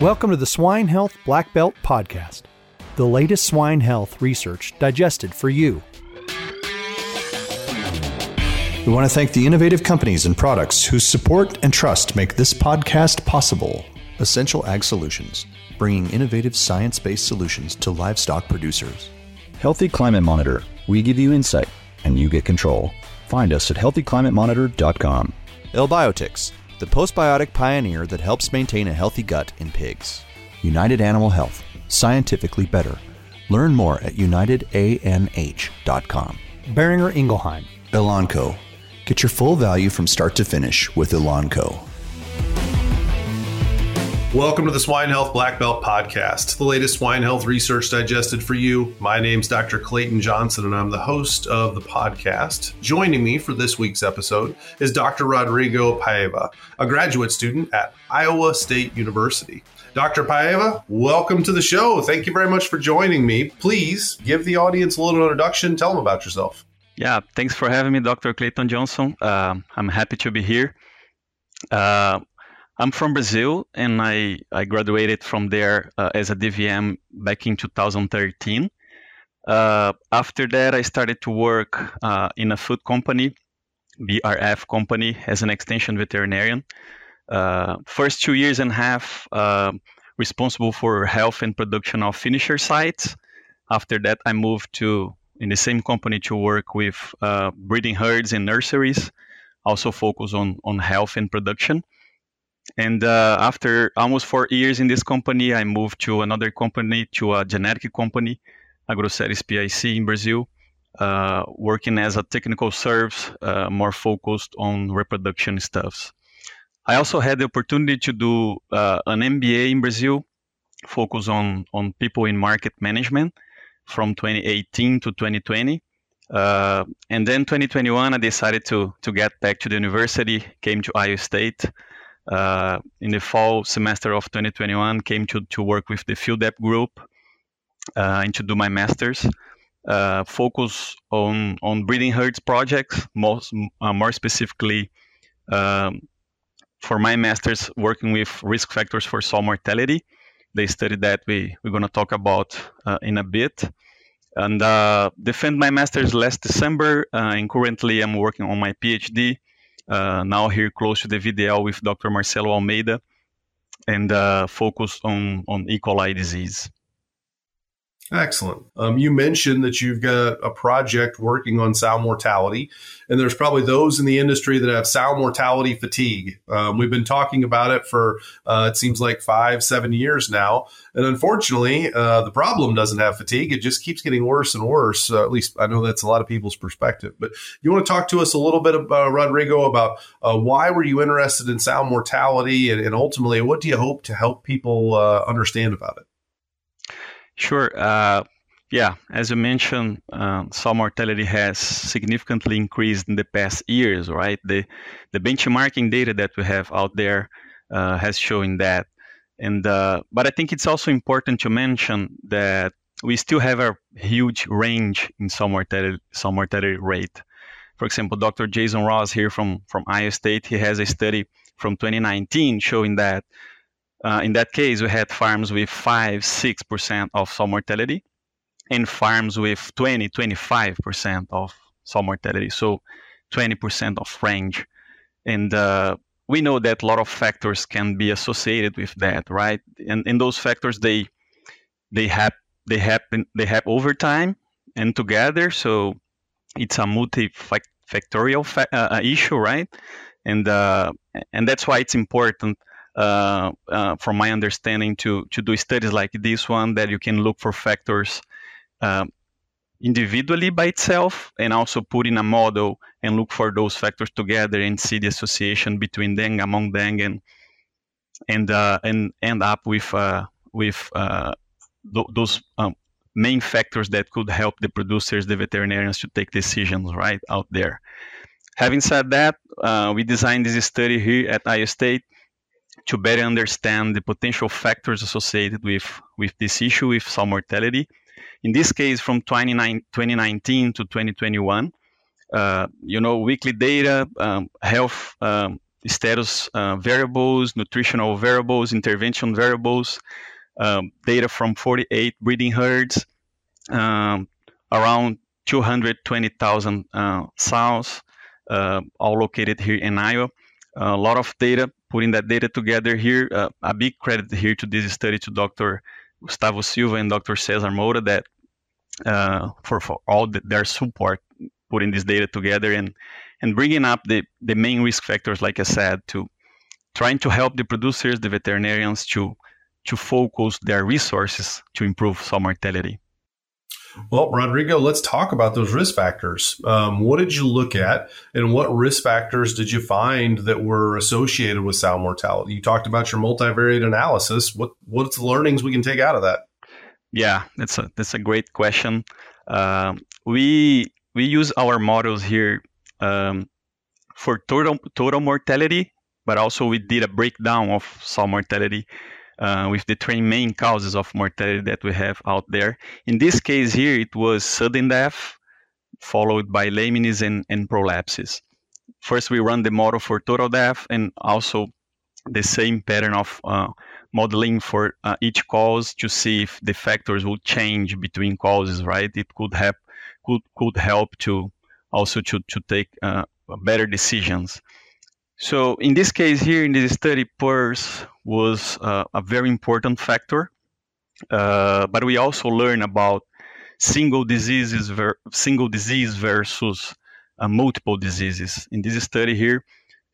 Welcome to the Swine Health Black Belt Podcast, the latest swine health research digested for you. We want to thank the innovative companies and products whose support and trust make this podcast possible. Essential Ag Solutions, bringing innovative science based solutions to livestock producers. Healthy Climate Monitor. We give you insight and you get control. Find us at healthyclimatemonitor.com. L-Biotics, the postbiotic pioneer that helps maintain a healthy gut in pigs. United Animal Health, scientifically better. Learn more at unitedanh.com. Boehringer Ingelheim. Elanco. Get your full value from start to finish with Elanco. Welcome to the Swine Health Black Belt Podcast, the latest swine health research digested for you. My name's Dr. Clayton Johnson, and I'm the host of the podcast. Joining me for this week's episode is Dr. Rodrigo Paiva, a graduate student at Iowa State University. Dr. Paiva, welcome to the show. Thank you very much for joining me. Please give the audience a little introduction. Tell them about yourself. Yeah, thanks for having me, Dr. Clayton Johnson. Uh, I'm happy to be here. Uh, I'm from Brazil, and I, I graduated from there uh, as a DVM back in 2013. Uh, after that, I started to work uh, in a food company, BRF company, as an extension veterinarian. Uh, first two years and a half, responsible for health and production of finisher sites. After that, I moved to in the same company to work with uh, breeding herds and nurseries, also focus on, on health and production. And uh, after almost four years in this company, I moved to another company, to a genetic company, Agroceres PIC in Brazil, uh, working as a technical service, uh, more focused on reproduction stuffs. I also had the opportunity to do uh, an MBA in Brazil, focus on, on people in market management from 2018 to 2020. Uh, and then 2021, I decided to to get back to the university. Came to Iowa State uh, in the fall semester of 2021. Came to to work with the FieldEpi group uh, and to do my masters. Uh, focus on on breeding herds projects, most uh, more specifically. Um, for my masters, working with risk factors for sow mortality, they studied that we we're going to talk about uh, in a bit and uh, defend my master's last december and currently i'm working on my phd now here close to the vdl with dr marcelo almeida and uh, focus on on e. coli disease Excellent. Um, you mentioned that you've got a project working on sow mortality, and there's probably those in the industry that have sow mortality fatigue. Um, we've been talking about it for uh, it seems like five, seven years now, and unfortunately, uh, the problem doesn't have fatigue. It just keeps getting worse and worse. Uh, at least I know that's a lot of people's perspective. But you want to talk to us a little bit about Rodrigo about uh, why were you interested in sow mortality, and, and, ultimately, what do you hope to help people uh, understand about it? Sure. Uh, yeah, as you mentioned, uh, mortality has significantly increased in the past years, right? The the benchmarking data that we have out there uh, has shown that. And uh, but I think it's also important to mention that we still have a huge range in sow mortality, mortality rate. For example, Dr. Jason Ross here from from Iowa State, he has a study from 2019 showing that uh, in that case, we had farms with 5 6% of sow mortality and farms with 20 25% of sow mortality. So 20% of range. And uh, we know that a lot of factors can be associated with that, right? And, and those factors, they they have they happen they have over time and together. So it's a multifactorial fa- uh, issue, right? And uh, and that's why it's important uh, uh, from my understanding, to to do studies like this one that you can look for factors um, individually by itself, and also put in a model and look for those factors together and see the association between them, among them, and and uh, and end up with uh, with uh, th- those um, main factors that could help the producers, the veterinarians, to take decisions right out there. Having said that, uh, we designed this study here at Iowa State to better understand the potential factors associated with, with this issue with sow mortality. In this case, from 2019 to 2021, uh, you know, weekly data, um, health um, status uh, variables, nutritional variables, intervention variables, um, data from 48 breeding herds, um, around 220,000 uh, sows, uh, all located here in Iowa. A lot of data, putting that data together here. Uh, a big credit here to this study to Dr. Gustavo Silva and Dr. Cesar Moura that uh, for, for all the, their support putting this data together and and bringing up the, the main risk factors, like I said, to trying to help the producers, the veterinarians to to focus their resources to improve sow mortality. Well, Rodrigo, let's talk about those risk factors. Um, what did you look at, and what risk factors did you find that were associated with sow mortality? You talked about your multivariate analysis. What what's the learnings we can take out of that? Yeah, that's a that's a great question. Um, we we use our models here um, for total total mortality, but also we did a breakdown of sow mortality uh, with the three main causes of mortality that we have out there. In this case here, it was sudden death, followed by lameness and, and prolapses. First, we run the model for total death and also the same pattern of uh, modeling for uh, each cause to see if the factors will change between causes, right? It could help could could help to also to to take uh, better decisions. So in this case here in this study, PRRS was uh, a very important factor, uh, but we also learn about single diseases, ver- single disease versus uh, multiple diseases. In this study here,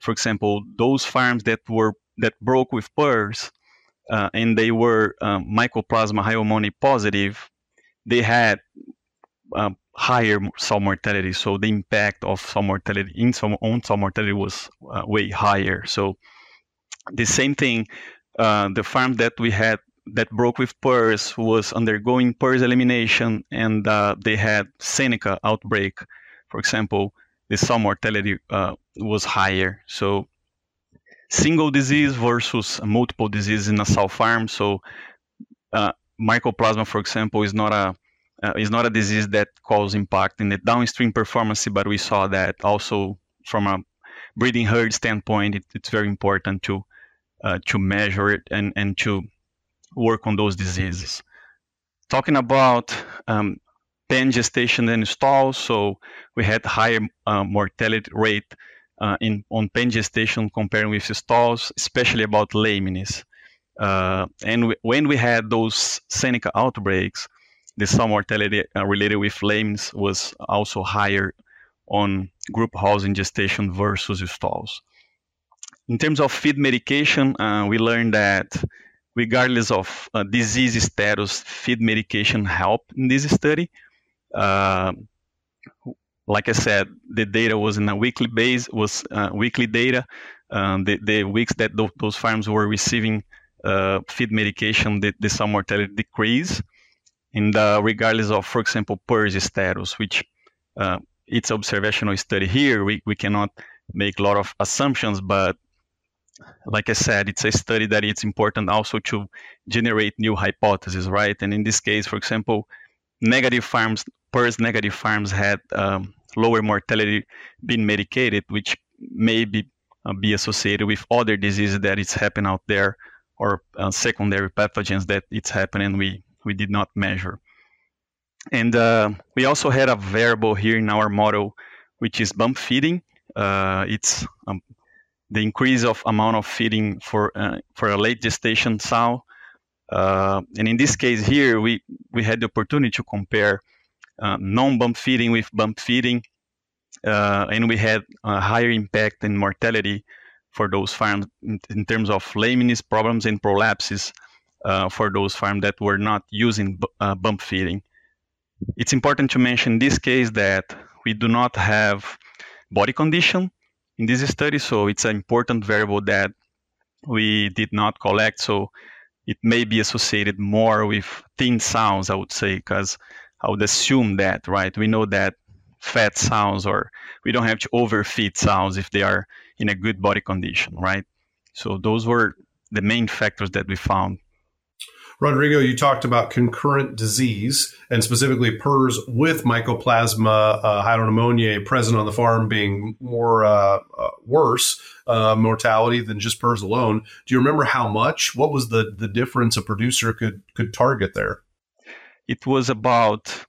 for example, those farms that were that broke with PRRS uh, and they were um, mycoplasma hyomone positive, they had um, higher sow mortality. So the impact of sow mortality in some on sow mortality was uh, way higher. So the same thing, uh, the farm that we had that broke with PRRS was undergoing PRRS elimination, and uh, they had Seneca outbreak. For example, the sow mortality uh, was higher. So single disease versus multiple disease in a sow farm. So uh, mycoplasma, for example, is not a uh, is not a disease that causes impact in the downstream performance, but we saw that also from a breeding herd standpoint, it, it's very important to uh, to measure it and, and to work on those diseases. Talking about um, pen gestation and stalls, so we had higher uh, mortality rate uh, in on pen gestation comparing with stalls, especially about lameness. Uh, and when we had those Seneca outbreaks, the sow mortality uh, related with lambs was also higher on group housing gestation versus stalls. In terms of feed medication, uh, we learned that regardless of uh, disease status, feed medication helped in this study. Uh, like I said, the data was in a weekly base, was uh, weekly data. Um, the, the weeks that th- those farms were receiving uh, feed medication, the, the sow mortality decreased in the regardless of, for example, PRRS status, which uh, it's observational study here. We, we cannot make a lot of assumptions, but like I said, it's a study that it's important also to generate new hypotheses, right? And in this case, for example, negative farms, PRRS negative farms had um, lower mortality being medicated, which may be, uh, be associated with other diseases that it's happening out there or uh, secondary pathogens that it's happening. We we did not measure. And uh, we also had a variable here in our model, which is bump feeding. Uh, it's um, the increase of amount of feeding for uh, for a late gestation sow. Uh, and in this case here, we, we had the opportunity to compare uh, non-bump feeding with bump feeding, uh, and we had a higher impact in mortality for those farms in, in terms of lameness problems and prolapses uh, for those farms that were not using uh, bump feeding. It's important to mention in this case that we do not have body condition in this study, so it's an important variable that we did not collect. So it may be associated more with thin sows, I would say, because I would assume that, right? We know that fat sows or we don't have to overfeed sows if they are in a good body condition, right? So those were the main factors that we found Rodrigo, you talked about concurrent disease and specifically PRRS with Mycoplasma uh, hyopneumoniae present on the farm being more uh, uh, worse uh, mortality than just PRRS alone. Do you remember how much? What was the the difference a producer could could target there? It was about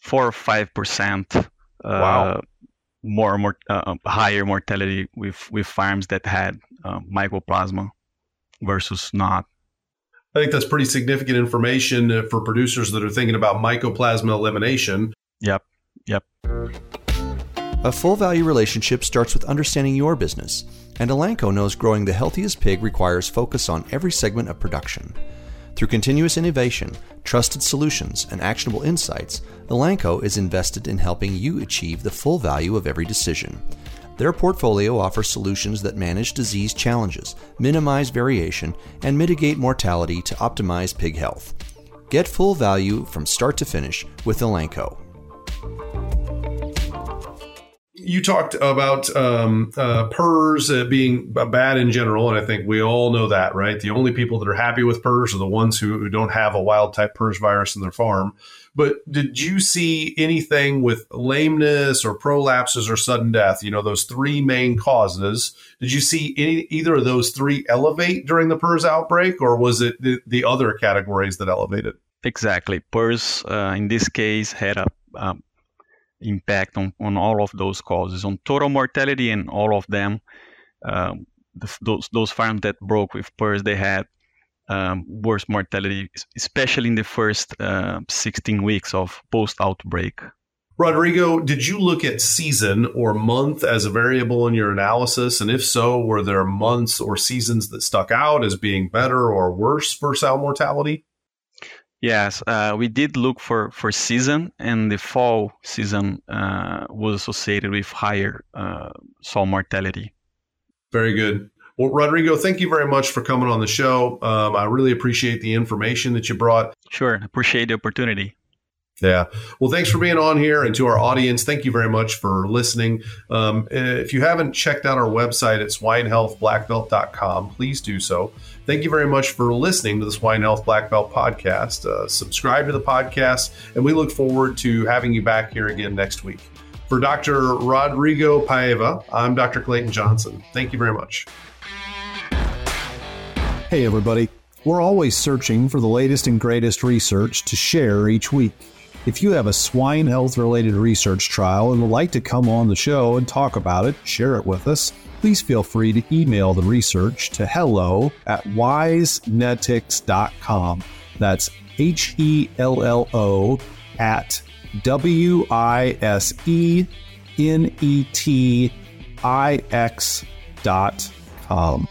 four or five percent. Uh, wow. More, more uh, higher mortality with with farms that had mycoplasma versus not. I think that's pretty significant information uh, for producers that are thinking about mycoplasma elimination. Yep. Yep. A full value relationship starts with understanding your business, and Elanco knows growing the healthiest pig requires focus on every segment of production. Through continuous innovation, trusted solutions, and actionable insights, Elanco is invested in helping you achieve the full value of every decision. Their portfolio offers solutions that manage disease challenges, minimize variation, and mitigate mortality to optimize pig health. Get full value from start to finish with Elanco. You talked about um, uh, PRRS uh, being bad in general, and I think we all know that, right? The only people that are happy with PRRS are the ones who, who don't have a wild type PRRS virus in their farm. But did you see anything with lameness or prolapses or sudden death? You know, those three main causes. Did you see any, either of those three elevate during the PRRS outbreak, or was it the, the other categories that elevated? Exactly. PRRS, uh, in this case, had a um, impact on, on all of those causes, on total mortality and all of them. Um, the, those those farms that broke with PRRS, they had um, worse mortality, especially in the first uh, 16 weeks of post outbreak. Rodrigo, did you look at season or month as a variable in your analysis? And if so, were there months or seasons that stuck out as being better or worse for sow mortality? Yes, uh, we did look for, for season, and the fall season uh, was associated with higher uh, sow mortality. Very good. Well, Rodrigo, thank you very much for coming on the show. Um, I really appreciate the information that you brought. Sure. Appreciate the opportunity. Yeah. Well, thanks for being on here. And to our audience, thank you very much for listening. Um, if you haven't checked out our website at swinehealthblackbelt.com, please do so. Thank you very much for listening to the Swine Health Black Belt podcast. Uh, subscribe to the podcast, and we look forward to having you back here again next week. For Dr. Rodrigo Paiva, I'm Dr. Clayton Johnson. Thank you very much. Hey, everybody. We're always searching for the latest and greatest research to share each week. If you have a swine health related research trial and would like to come on the show and talk about it, share it with us, please feel free to email the research to hello at wisenetix.com. That's H E L L O at W I S E N E T I X dot com.